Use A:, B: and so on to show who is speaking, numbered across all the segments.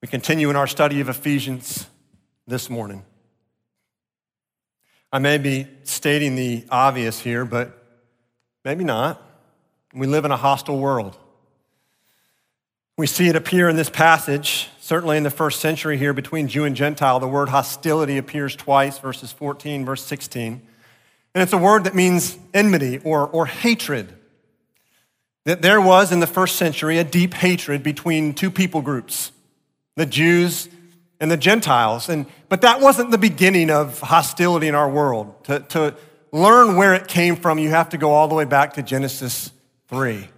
A: We continue in our study of Ephesians this morning. I may be stating the obvious here, but maybe not. We live in a hostile world. We see it appear in this passage, certainly in the first century here between Jew and Gentile. The word hostility appears twice, verses 14, verse 16. And it's a word that means enmity or, or hatred. That there was in the first century a deep hatred between two people groups, the Jews and the Gentiles. And, but that wasn't the beginning of hostility in our world. To, to learn where it came from, you have to go all the way back to Genesis 3.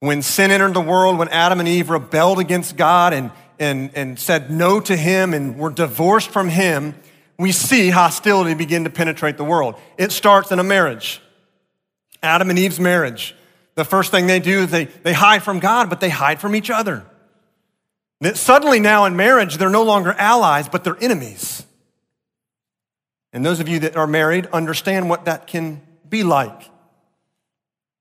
A: When sin entered the world, when Adam and Eve rebelled against God and, and, and said no to Him and were divorced from Him, we see hostility begin to penetrate the world. It starts in a marriage. Adam and Eve's marriage. The first thing they do is they, they hide from God, but they hide from each other. That suddenly now in marriage, they're no longer allies, but they're enemies. And those of you that are married understand what that can be like.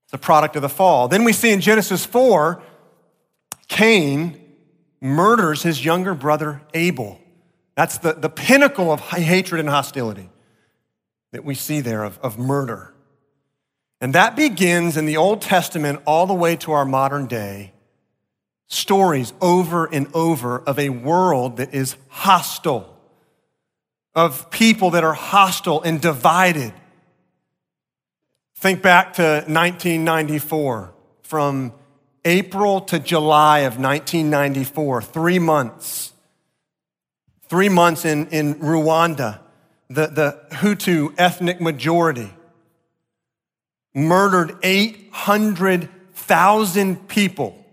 A: It's a product of the fall. Then we see in Genesis 4, Cain murders his younger brother Abel. That's the, the pinnacle of hatred and hostility that we see there of, of murder. And that begins in the Old Testament all the way to our modern day stories over and over of a world that is hostile, of people that are hostile and divided. Think back to 1994, from April to July of 1994, three months. Three months in, in Rwanda, the, the Hutu ethnic majority murdered 800,000 people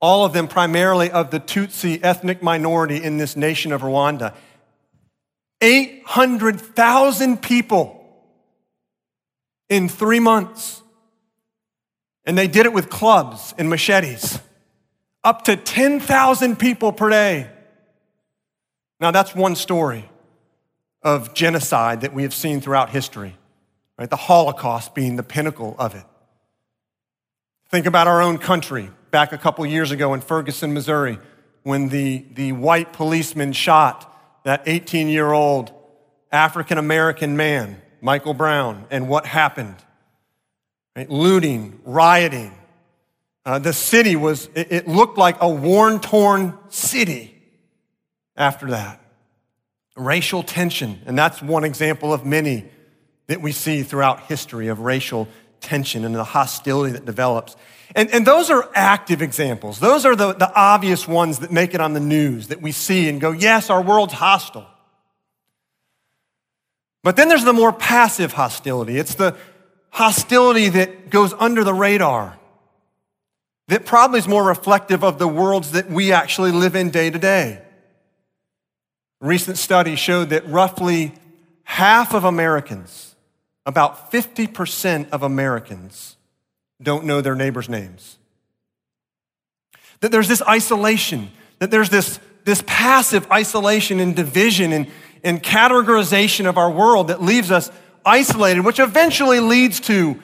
A: all of them primarily of the Tutsi ethnic minority in this nation of Rwanda. 800,000 people in three months. And they did it with clubs and machetes. Up to 10,000 people per day. Now, that's one story of genocide that we have seen throughout history, right? The Holocaust being the pinnacle of it. Think about our own country back a couple years ago in Ferguson, Missouri, when the, the white policeman shot that 18 year old African American man, Michael Brown, and what happened. Right? Looting, rioting. Uh, the city was, it, it looked like a worn, torn city after that. Racial tension, and that's one example of many that we see throughout history of racial tension and the hostility that develops. And, and those are active examples. Those are the, the obvious ones that make it on the news that we see and go, yes, our world's hostile. But then there's the more passive hostility. It's the hostility that goes under the radar, that probably is more reflective of the worlds that we actually live in day to day. Recent study showed that roughly half of Americans, about 50% of Americans, don't know their neighbors' names. That there's this isolation, that there's this, this passive isolation and division and, and categorization of our world that leaves us isolated, which eventually leads to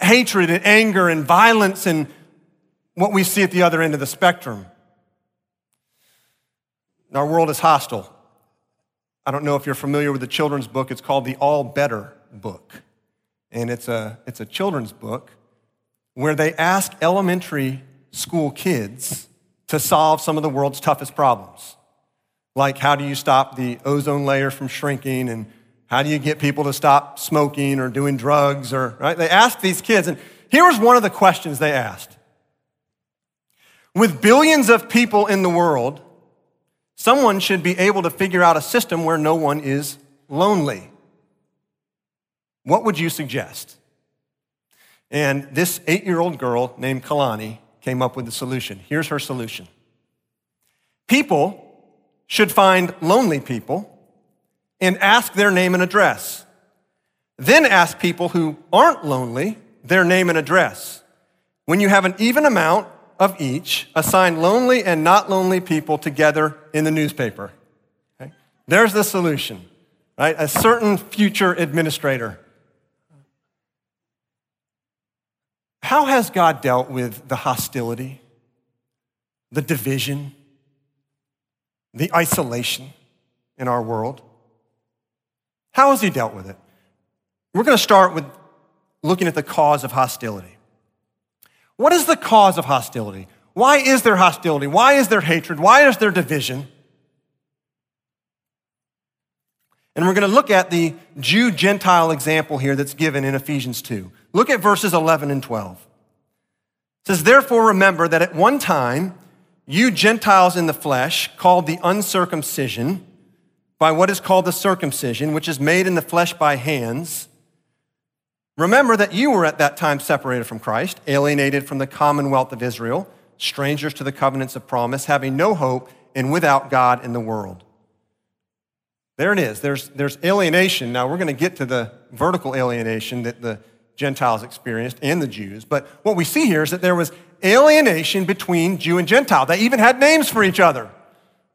A: hatred and anger and violence and what we see at the other end of the spectrum. Our world is hostile. I don't know if you're familiar with the children's book. It's called the All Better book. And it's a, it's a children's book where they ask elementary school kids to solve some of the world's toughest problems. Like, how do you stop the ozone layer from shrinking? And how do you get people to stop smoking or doing drugs? Or, right? They ask these kids, and here was one of the questions they asked. With billions of people in the world, someone should be able to figure out a system where no one is lonely. What would you suggest? And this eight year old girl named Kalani came up with a solution. Here's her solution People should find lonely people and ask their name and address. Then ask people who aren't lonely their name and address. When you have an even amount of each, assign lonely and not lonely people together in the newspaper. Okay? There's the solution, right? A certain future administrator How has God dealt with the hostility, the division, the isolation in our world. How has he dealt with it? We're going to start with looking at the cause of hostility. What is the cause of hostility? Why is there hostility? Why is there hatred? Why is there division? And we're going to look at the Jew Gentile example here that's given in Ephesians 2. Look at verses 11 and 12. It says, Therefore, remember that at one time, you Gentiles in the flesh, called the uncircumcision, by what is called the circumcision, which is made in the flesh by hands, remember that you were at that time separated from Christ, alienated from the commonwealth of Israel, strangers to the covenants of promise, having no hope, and without God in the world. There it is. There's, there's alienation. Now, we're going to get to the vertical alienation that the Gentiles experienced and the Jews. But what we see here is that there was alienation between Jew and Gentile. They even had names for each other,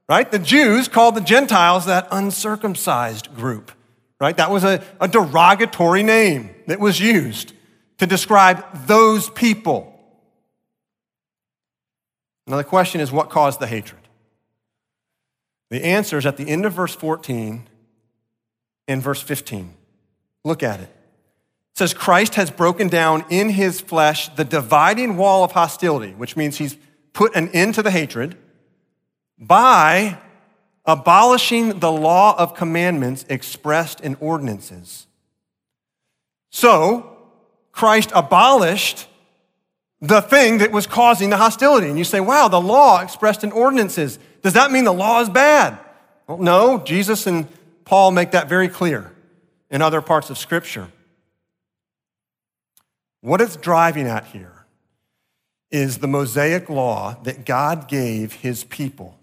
A: right? The Jews called the Gentiles that uncircumcised group, right? That was a, a derogatory name that was used to describe those people. Now, the question is what caused the hatred? The answer is at the end of verse 14 and verse 15. Look at it. It says, Christ has broken down in his flesh the dividing wall of hostility, which means he's put an end to the hatred by abolishing the law of commandments expressed in ordinances. So, Christ abolished the thing that was causing the hostility. And you say, wow, the law expressed in ordinances. Does that mean the law is bad? Well, no, Jesus and Paul make that very clear in other parts of Scripture. What it's driving at here is the Mosaic law that God gave his people.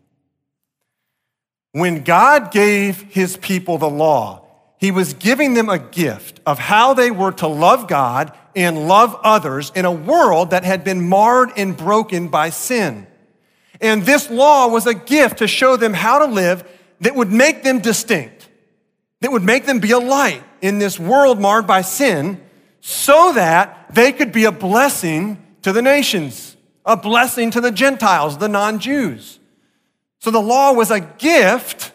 A: When God gave his people the law, he was giving them a gift of how they were to love God and love others in a world that had been marred and broken by sin. And this law was a gift to show them how to live that would make them distinct, that would make them be a light in this world marred by sin so that they could be a blessing to the nations, a blessing to the Gentiles, the non Jews. So the law was a gift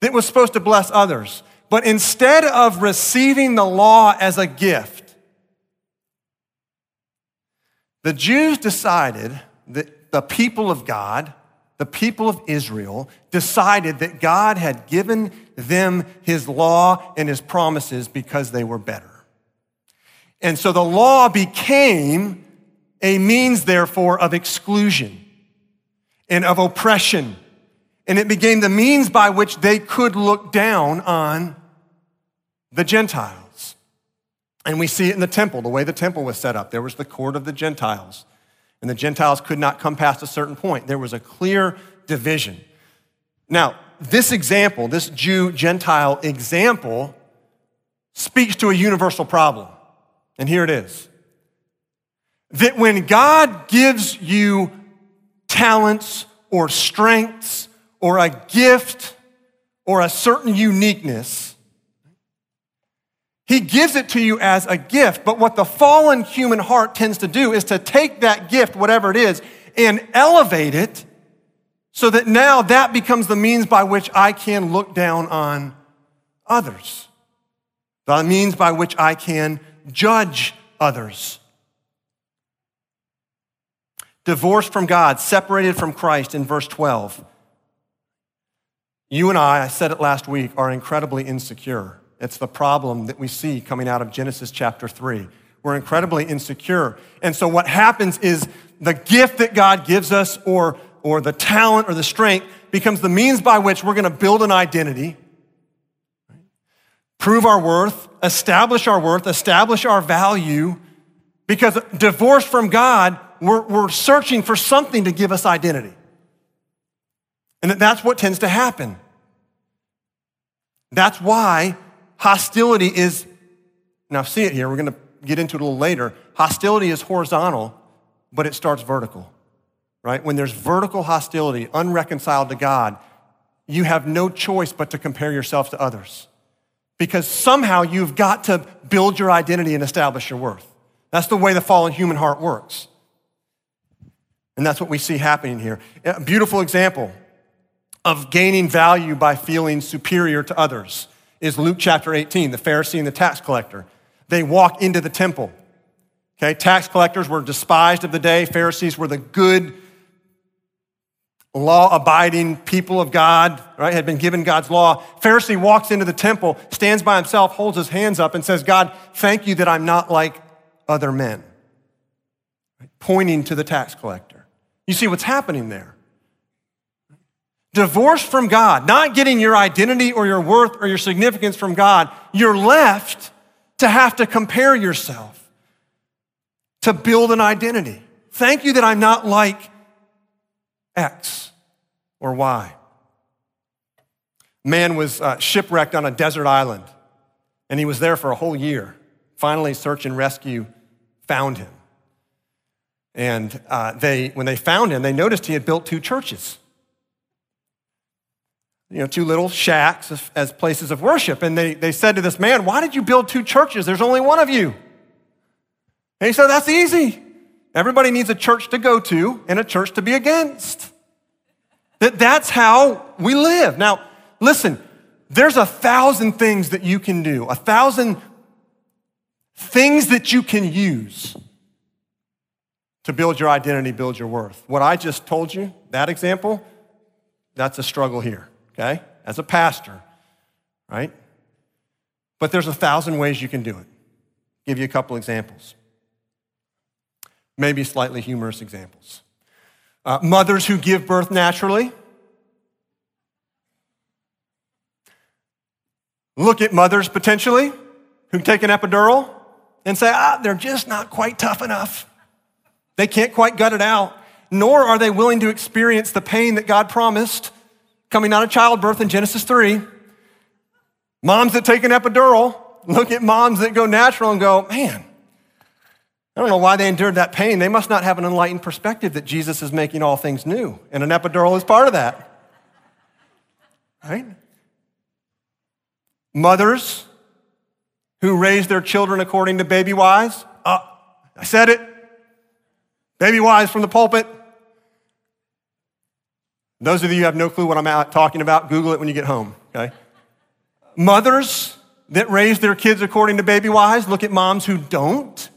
A: that was supposed to bless others. But instead of receiving the law as a gift, the Jews decided that the people of God, the people of Israel, decided that God had given them his law and his promises because they were better. And so the law became a means, therefore, of exclusion and of oppression. And it became the means by which they could look down on the Gentiles. And we see it in the temple, the way the temple was set up. There was the court of the Gentiles, and the Gentiles could not come past a certain point. There was a clear division. Now, this example, this Jew Gentile example, speaks to a universal problem. And here it is that when God gives you talents or strengths or a gift or a certain uniqueness, He gives it to you as a gift. But what the fallen human heart tends to do is to take that gift, whatever it is, and elevate it so that now that becomes the means by which I can look down on others. The means by which I can judge others. Divorced from God, separated from Christ in verse 12. You and I, I said it last week, are incredibly insecure. It's the problem that we see coming out of Genesis chapter 3. We're incredibly insecure. And so what happens is the gift that God gives us or, or the talent or the strength becomes the means by which we're going to build an identity prove our worth, establish our worth, establish our value, because divorced from God, we're, we're searching for something to give us identity. And that's what tends to happen. That's why hostility is, now see it here, we're gonna get into it a little later. Hostility is horizontal, but it starts vertical, right? When there's vertical hostility, unreconciled to God, you have no choice but to compare yourself to others because somehow you've got to build your identity and establish your worth. That's the way the fallen human heart works. And that's what we see happening here. A beautiful example of gaining value by feeling superior to others is Luke chapter 18, the Pharisee and the tax collector. They walk into the temple. Okay, tax collectors were despised of the day, Pharisees were the good, law abiding people of God, right, had been given God's law. Pharisee walks into the temple, stands by himself, holds his hands up, and says, God, thank you that I'm not like other men, pointing to the tax collector. You see what's happening there. Divorced from God, not getting your identity or your worth or your significance from God, you're left to have to compare yourself to build an identity. Thank you that I'm not like X or Y. Man was uh, shipwrecked on a desert island, and he was there for a whole year. Finally, search and rescue found him. And uh, they, when they found him, they noticed he had built two churches. You know, two little shacks as, as places of worship. And they, they said to this man, Why did you build two churches? There's only one of you. And he said, That's easy. Everybody needs a church to go to and a church to be against. That that's how we live. Now, listen, there's a thousand things that you can do, a thousand things that you can use to build your identity, build your worth. What I just told you, that example, that's a struggle here, okay? As a pastor, right? But there's a thousand ways you can do it. Give you a couple examples maybe slightly humorous examples. Uh, mothers who give birth naturally. Look at mothers potentially who take an epidural and say, ah, they're just not quite tough enough. They can't quite gut it out, nor are they willing to experience the pain that God promised coming out of childbirth in Genesis 3. Moms that take an epidural look at moms that go natural and go, man, I don't know why they endured that pain. They must not have an enlightened perspective that Jesus is making all things new, and an epidural is part of that. Right? Mothers who raise their children according to baby wise. Uh, I said it. Baby wise from the pulpit. Those of you who have no clue what I'm talking about, Google it when you get home, okay? Mothers that raise their kids according to baby wise, look at moms who don't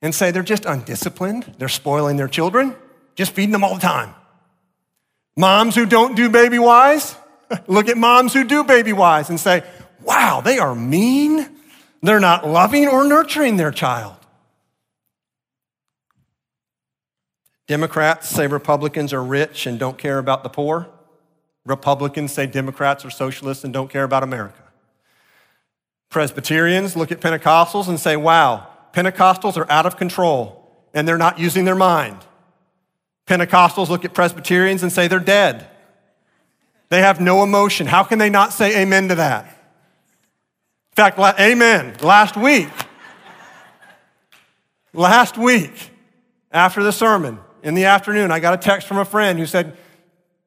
A: and say they're just undisciplined, they're spoiling their children, just feeding them all the time. Moms who don't do baby wise, look at moms who do baby wise and say, wow, they are mean. They're not loving or nurturing their child. Democrats say Republicans are rich and don't care about the poor. Republicans say Democrats are socialists and don't care about America. Presbyterians look at Pentecostals and say, wow, Pentecostals are out of control and they're not using their mind. Pentecostals look at Presbyterians and say they're dead. They have no emotion. How can they not say amen to that? In fact, la- amen. Last week, last week, after the sermon, in the afternoon, I got a text from a friend who said,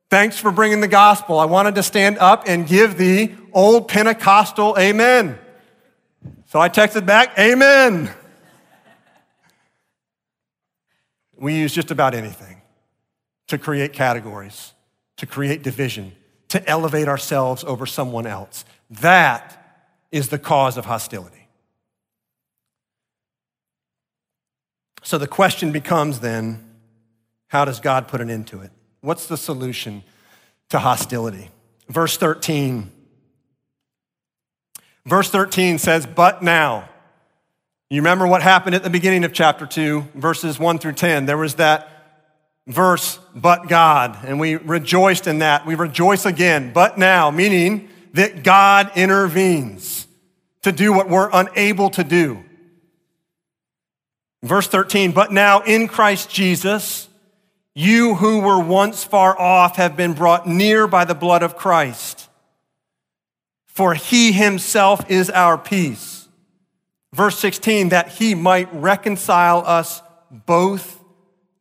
A: Thanks for bringing the gospel. I wanted to stand up and give the old Pentecostal amen. So I texted back, Amen. We use just about anything to create categories, to create division, to elevate ourselves over someone else. That is the cause of hostility. So the question becomes then how does God put an end to it? What's the solution to hostility? Verse 13. Verse 13 says, But now, you remember what happened at the beginning of chapter 2, verses 1 through 10. There was that verse, but God, and we rejoiced in that. We rejoice again, but now, meaning that God intervenes to do what we're unable to do. Verse 13, but now in Christ Jesus, you who were once far off have been brought near by the blood of Christ. For he himself is our peace Verse 16, that he might reconcile us both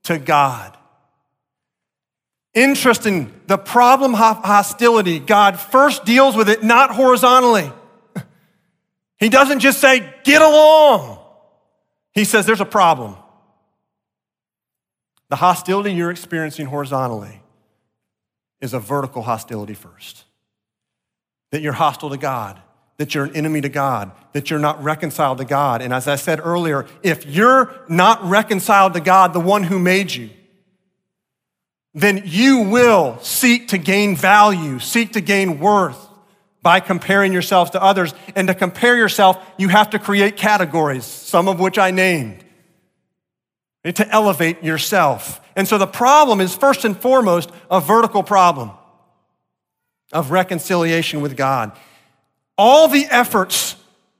A: to God. Interesting, the problem of hostility, God first deals with it not horizontally. He doesn't just say, get along. He says, there's a problem. The hostility you're experiencing horizontally is a vertical hostility first. That you're hostile to God, that you're an enemy to God, that you're not reconciled to God. And as I said earlier, if you're not reconciled to God, the one who made you, then you will seek to gain value, seek to gain worth by comparing yourselves to others. And to compare yourself, you have to create categories, some of which I named, to elevate yourself. And so the problem is first and foremost a vertical problem of reconciliation with God. All the efforts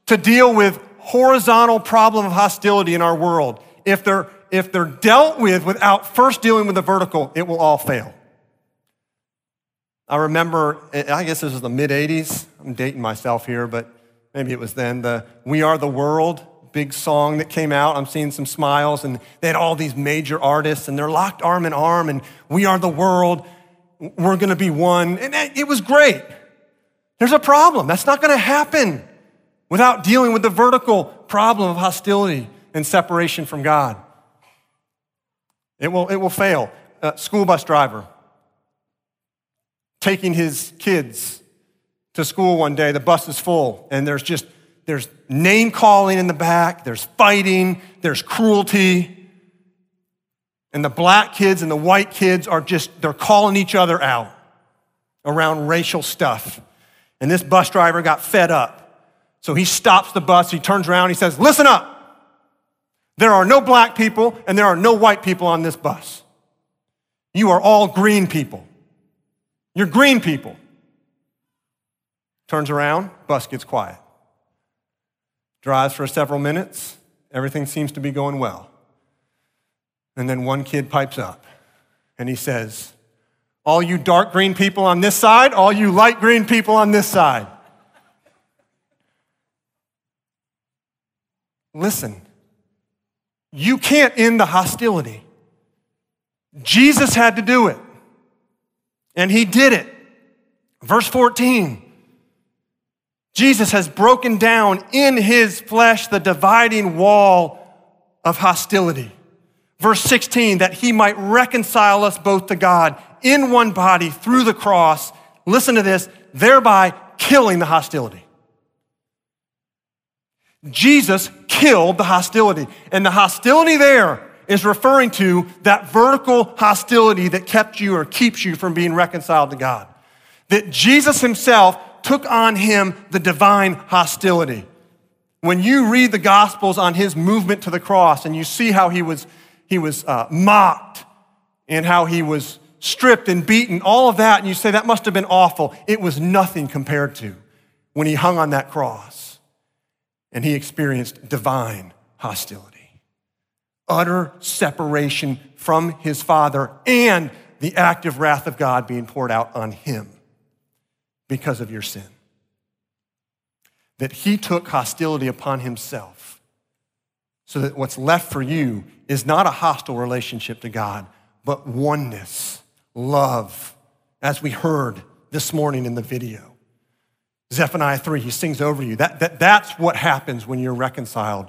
A: to deal with horizontal problem of hostility in our world, if they're if they're dealt with without first dealing with the vertical, it will all fail. I remember, I guess this was the mid 80s. I'm dating myself here, but maybe it was then. The We Are the World big song that came out. I'm seeing some smiles, and they had all these major artists, and they're locked arm in arm, and we are the world. We're gonna be one. And it was great. There's a problem. That's not gonna happen without dealing with the vertical problem of hostility and separation from God. It will, it will fail. Uh, school bus driver taking his kids to school one day, the bus is full, and there's just there's name calling in the back, there's fighting, there's cruelty. And the black kids and the white kids are just, they're calling each other out around racial stuff. And this bus driver got fed up. So he stops the bus, he turns around, he says, Listen up. There are no black people and there are no white people on this bus. You are all green people. You're green people. Turns around, bus gets quiet. Drives for several minutes, everything seems to be going well. And then one kid pipes up and he says, All you dark green people on this side, all you light green people on this side. Listen, you can't end the hostility. Jesus had to do it, and he did it. Verse 14 Jesus has broken down in his flesh the dividing wall of hostility. Verse 16, that he might reconcile us both to God in one body through the cross. Listen to this, thereby killing the hostility. Jesus killed the hostility. And the hostility there is referring to that vertical hostility that kept you or keeps you from being reconciled to God. That Jesus himself took on him the divine hostility. When you read the Gospels on his movement to the cross and you see how he was, he was uh, mocked and how he was stripped and beaten, all of that, and you say that must have been awful. It was nothing compared to when he hung on that cross and he experienced divine hostility, utter separation from his Father, and the active wrath of God being poured out on him because of your sin. That he took hostility upon himself so that what's left for you is not a hostile relationship to God, but oneness, love, as we heard this morning in the video. Zephaniah 3, he sings over you. That, that, that's what happens when you're reconciled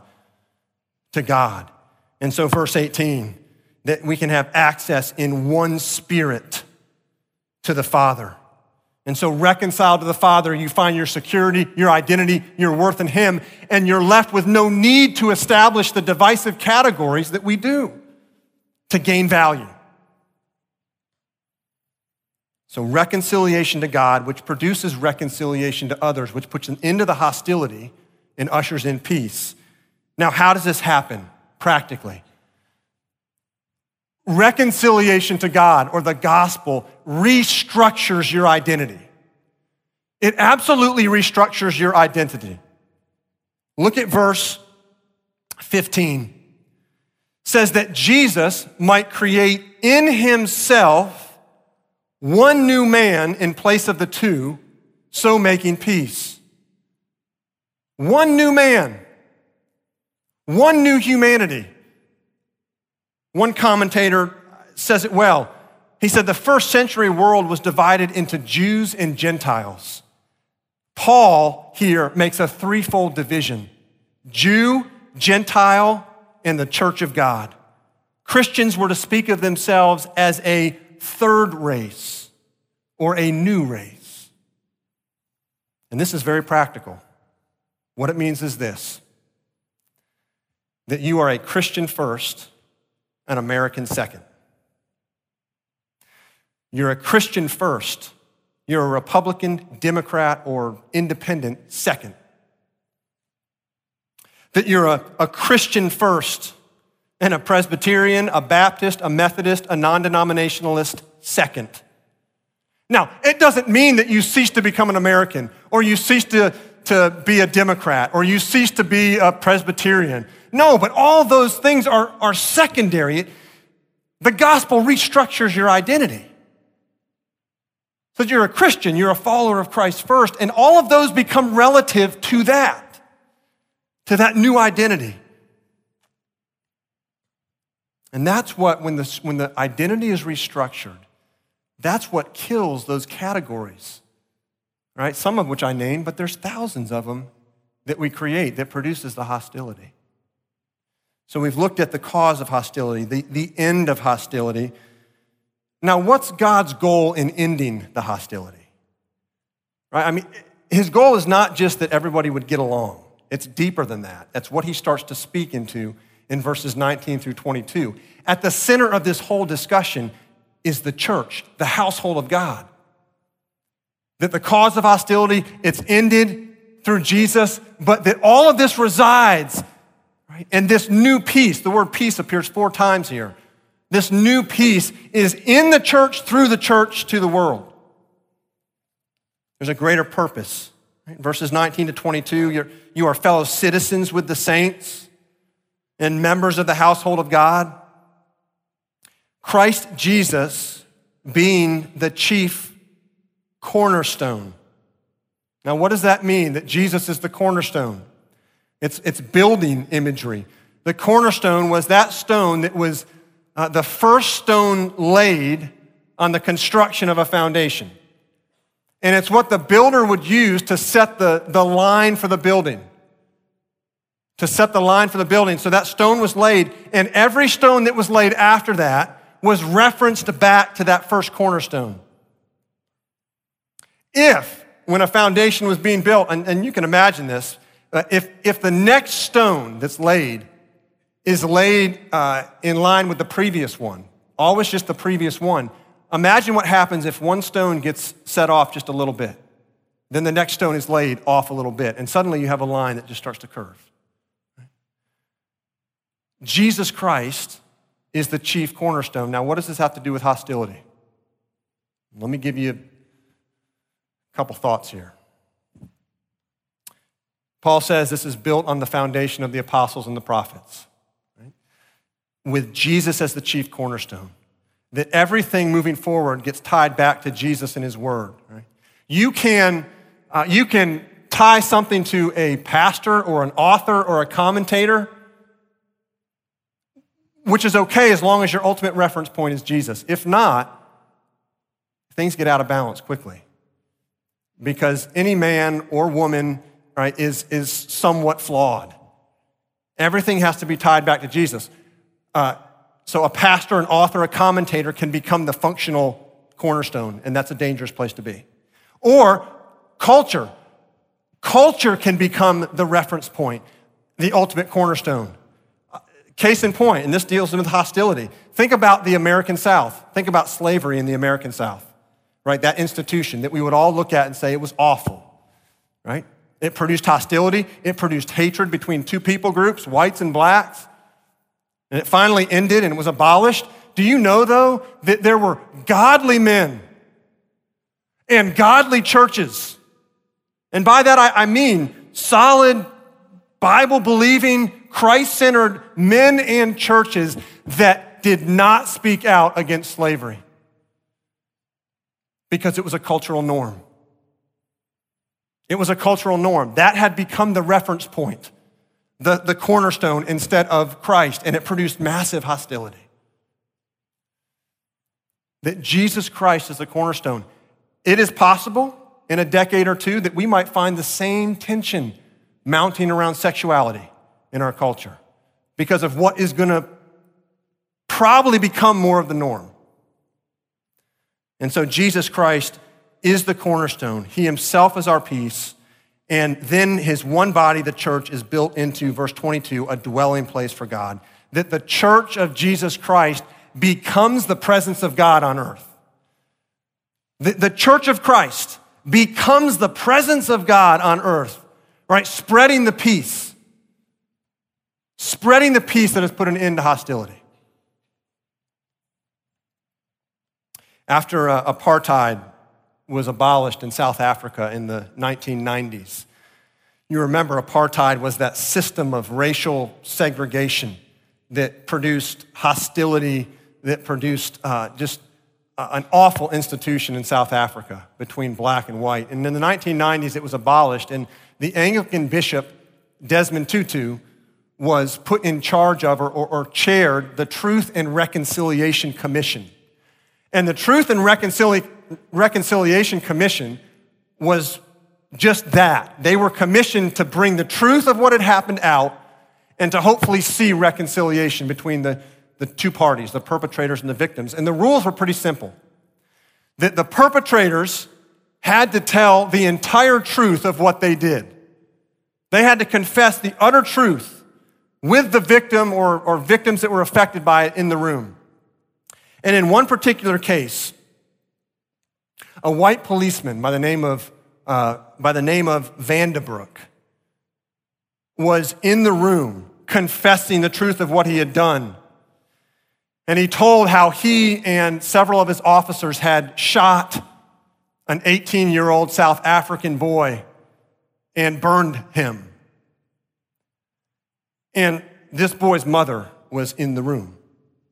A: to God. And so, verse 18, that we can have access in one spirit to the Father. And so, reconciled to the Father, you find your security, your identity, your worth in Him, and you're left with no need to establish the divisive categories that we do to gain value. So, reconciliation to God, which produces reconciliation to others, which puts an end to the hostility and ushers in peace. Now, how does this happen practically? Reconciliation to God or the gospel restructures your identity. It absolutely restructures your identity. Look at verse 15. It says that Jesus might create in himself one new man in place of the two, so making peace. One new man, one new humanity. One commentator says it well. He said the first century world was divided into Jews and Gentiles. Paul here makes a threefold division Jew, Gentile, and the church of God. Christians were to speak of themselves as a third race, or a new race. And this is very practical. What it means is this that you are a Christian first, an American second. You're a Christian first, you're a Republican, Democrat, or independent second. That you're a, a Christian first, and a Presbyterian, a Baptist, a Methodist, a non denominationalist second. Now, it doesn't mean that you cease to become an American or you cease to, to be a Democrat or you cease to be a Presbyterian. No, but all those things are, are secondary. The gospel restructures your identity. So you're a Christian, you're a follower of Christ first, and all of those become relative to that, to that new identity. And that's what, when the, when the identity is restructured, that's what kills those categories, right? Some of which I named, but there's thousands of them that we create that produces the hostility. So we've looked at the cause of hostility, the, the end of hostility. Now, what's God's goal in ending the hostility? Right? I mean, his goal is not just that everybody would get along. It's deeper than that. That's what he starts to speak into in verses 19 through 22. At the center of this whole discussion is the church, the household of God. That the cause of hostility, it's ended through Jesus, but that all of this resides right, in this new peace. The word peace appears four times here. This new peace is in the church, through the church, to the world. There's a greater purpose. Right? Verses 19 to 22, you're, you are fellow citizens with the saints and members of the household of God. Christ Jesus being the chief cornerstone. Now, what does that mean that Jesus is the cornerstone? It's, it's building imagery. The cornerstone was that stone that was uh, the first stone laid on the construction of a foundation. And it's what the builder would use to set the, the line for the building to set the line for the building. So that stone was laid, and every stone that was laid after that was referenced back to that first cornerstone. If, when a foundation was being built, and, and you can imagine this, uh, if, if the next stone that's laid is laid uh, in line with the previous one, always just the previous one, imagine what happens if one stone gets set off just a little bit. Then the next stone is laid off a little bit, and suddenly you have a line that just starts to curve. Jesus Christ is the chief cornerstone. Now, what does this have to do with hostility? Let me give you couple thoughts here. Paul says this is built on the foundation of the apostles and the prophets, right? with Jesus as the chief cornerstone. That everything moving forward gets tied back to Jesus and his word. Right? You, can, uh, you can tie something to a pastor or an author or a commentator which is okay as long as your ultimate reference point is Jesus. If not, things get out of balance quickly because any man or woman right, is, is somewhat flawed. Everything has to be tied back to Jesus. Uh, so a pastor, an author, a commentator can become the functional cornerstone, and that's a dangerous place to be. Or culture. Culture can become the reference point, the ultimate cornerstone. Case in point, and this deals with hostility. Think about the American South. Think about slavery in the American South, right? That institution that we would all look at and say it was awful, right? It produced hostility, it produced hatred between two people groups, whites and blacks. And it finally ended and it was abolished. Do you know, though, that there were godly men and godly churches? And by that I, I mean solid, Bible believing, Christ centered men and churches that did not speak out against slavery because it was a cultural norm. It was a cultural norm. That had become the reference point, the, the cornerstone instead of Christ, and it produced massive hostility. That Jesus Christ is the cornerstone. It is possible in a decade or two that we might find the same tension mounting around sexuality in our culture because of what is going to probably become more of the norm. And so Jesus Christ is the cornerstone. He himself is our peace. And then his one body, the church, is built into, verse 22, a dwelling place for God. That the church of Jesus Christ becomes the presence of God on earth. The, the church of Christ becomes the presence of God on earth, right? Spreading the peace. Spreading the peace that has put an end to hostility. After uh, apartheid was abolished in South Africa in the 1990s, you remember apartheid was that system of racial segregation that produced hostility, that produced uh, just an awful institution in South Africa between black and white. And in the 1990s, it was abolished, and the Anglican bishop, Desmond Tutu, was put in charge of or, or, or chaired the Truth and Reconciliation Commission. And the Truth and Reconcili- Reconciliation Commission was just that. They were commissioned to bring the truth of what had happened out and to hopefully see reconciliation between the, the two parties, the perpetrators and the victims. And the rules were pretty simple that the perpetrators had to tell the entire truth of what they did. They had to confess the utter truth with the victim or, or victims that were affected by it in the room. And in one particular case, a white policeman by the name of, uh, by the name of Vanderbroek was in the room confessing the truth of what he had done. And he told how he and several of his officers had shot an 18 year old South African boy and burned him. And this boy's mother was in the room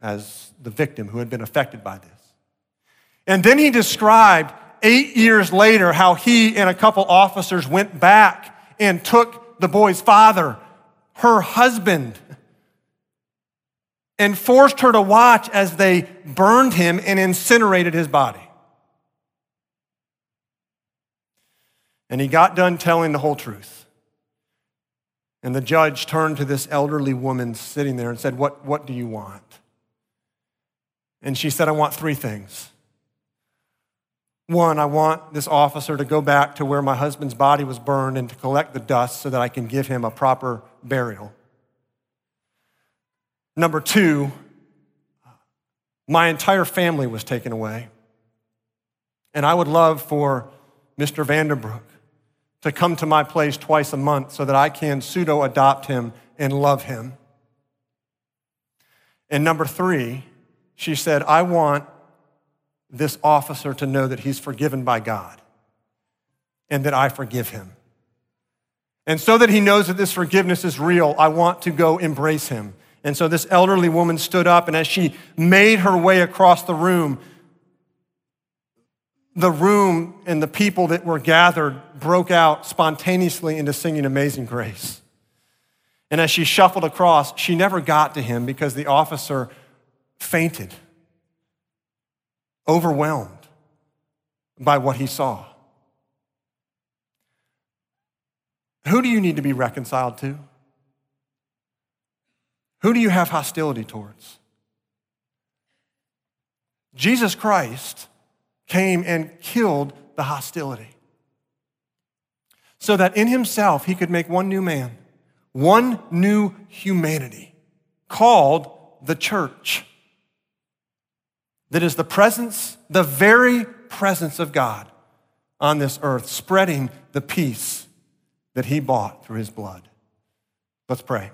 A: as the victim who had been affected by this. And then he described eight years later how he and a couple officers went back and took the boy's father, her husband, and forced her to watch as they burned him and incinerated his body. And he got done telling the whole truth. And the judge turned to this elderly woman sitting there and said, What, what do you want? And she said, I want three things. One, I want this officer to go back to where my husband's body was burned and to collect the dust so that I can give him a proper burial. Number two, my entire family was taken away. And I would love for Mr. Vanderbroek to come to my place twice a month so that I can pseudo adopt him and love him. And number three, she said, I want this officer to know that he's forgiven by God and that I forgive him. And so that he knows that this forgiveness is real, I want to go embrace him. And so this elderly woman stood up, and as she made her way across the room, the room and the people that were gathered broke out spontaneously into singing Amazing Grace. And as she shuffled across, she never got to him because the officer fainted, overwhelmed by what he saw. Who do you need to be reconciled to? Who do you have hostility towards? Jesus Christ came and killed the hostility so that in himself he could make one new man, one new humanity called the church that is the presence, the very presence of God on this earth, spreading the peace that he bought through his blood. Let's pray.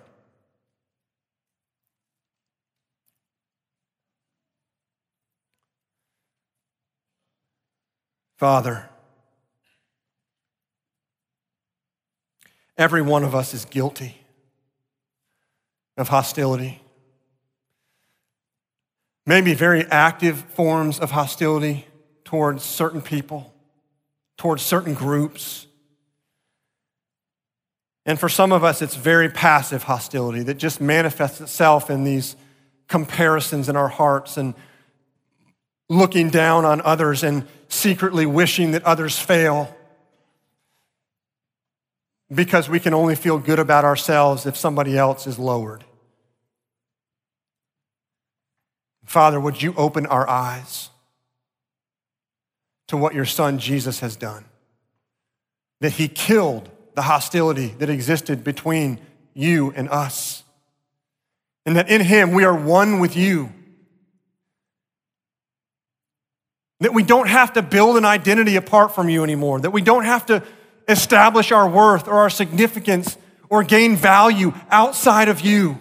A: Father, every one of us is guilty of hostility maybe very active forms of hostility towards certain people, towards certain groups. And for some of us, it's very passive hostility that just manifests itself in these comparisons in our hearts and looking down on others and secretly wishing that others fail because we can only feel good about ourselves if somebody else is lowered. Father, would you open our eyes to what your son Jesus has done. That he killed the hostility that existed between you and us. And that in him we are one with you. That we don't have to build an identity apart from you anymore. That we don't have to establish our worth or our significance or gain value outside of you.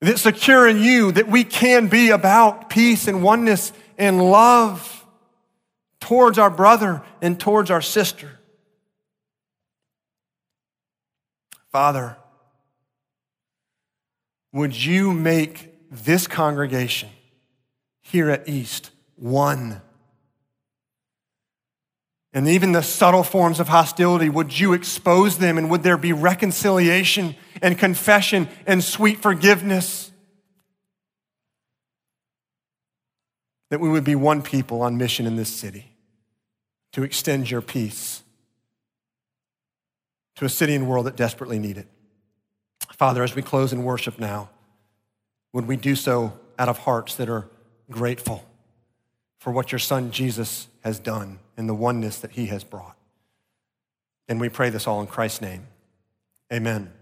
A: That secure in you that we can be about peace and oneness and love towards our brother and towards our sister. Father, would you make this congregation here at East one? And even the subtle forms of hostility, would you expose them and would there be reconciliation and confession and sweet forgiveness? That we would be one people on mission in this city to extend your peace to a city and world that desperately need it. Father, as we close in worship now, would we do so out of hearts that are grateful for what your son Jesus has done and the oneness that he has brought. And we pray this all in Christ's name. Amen.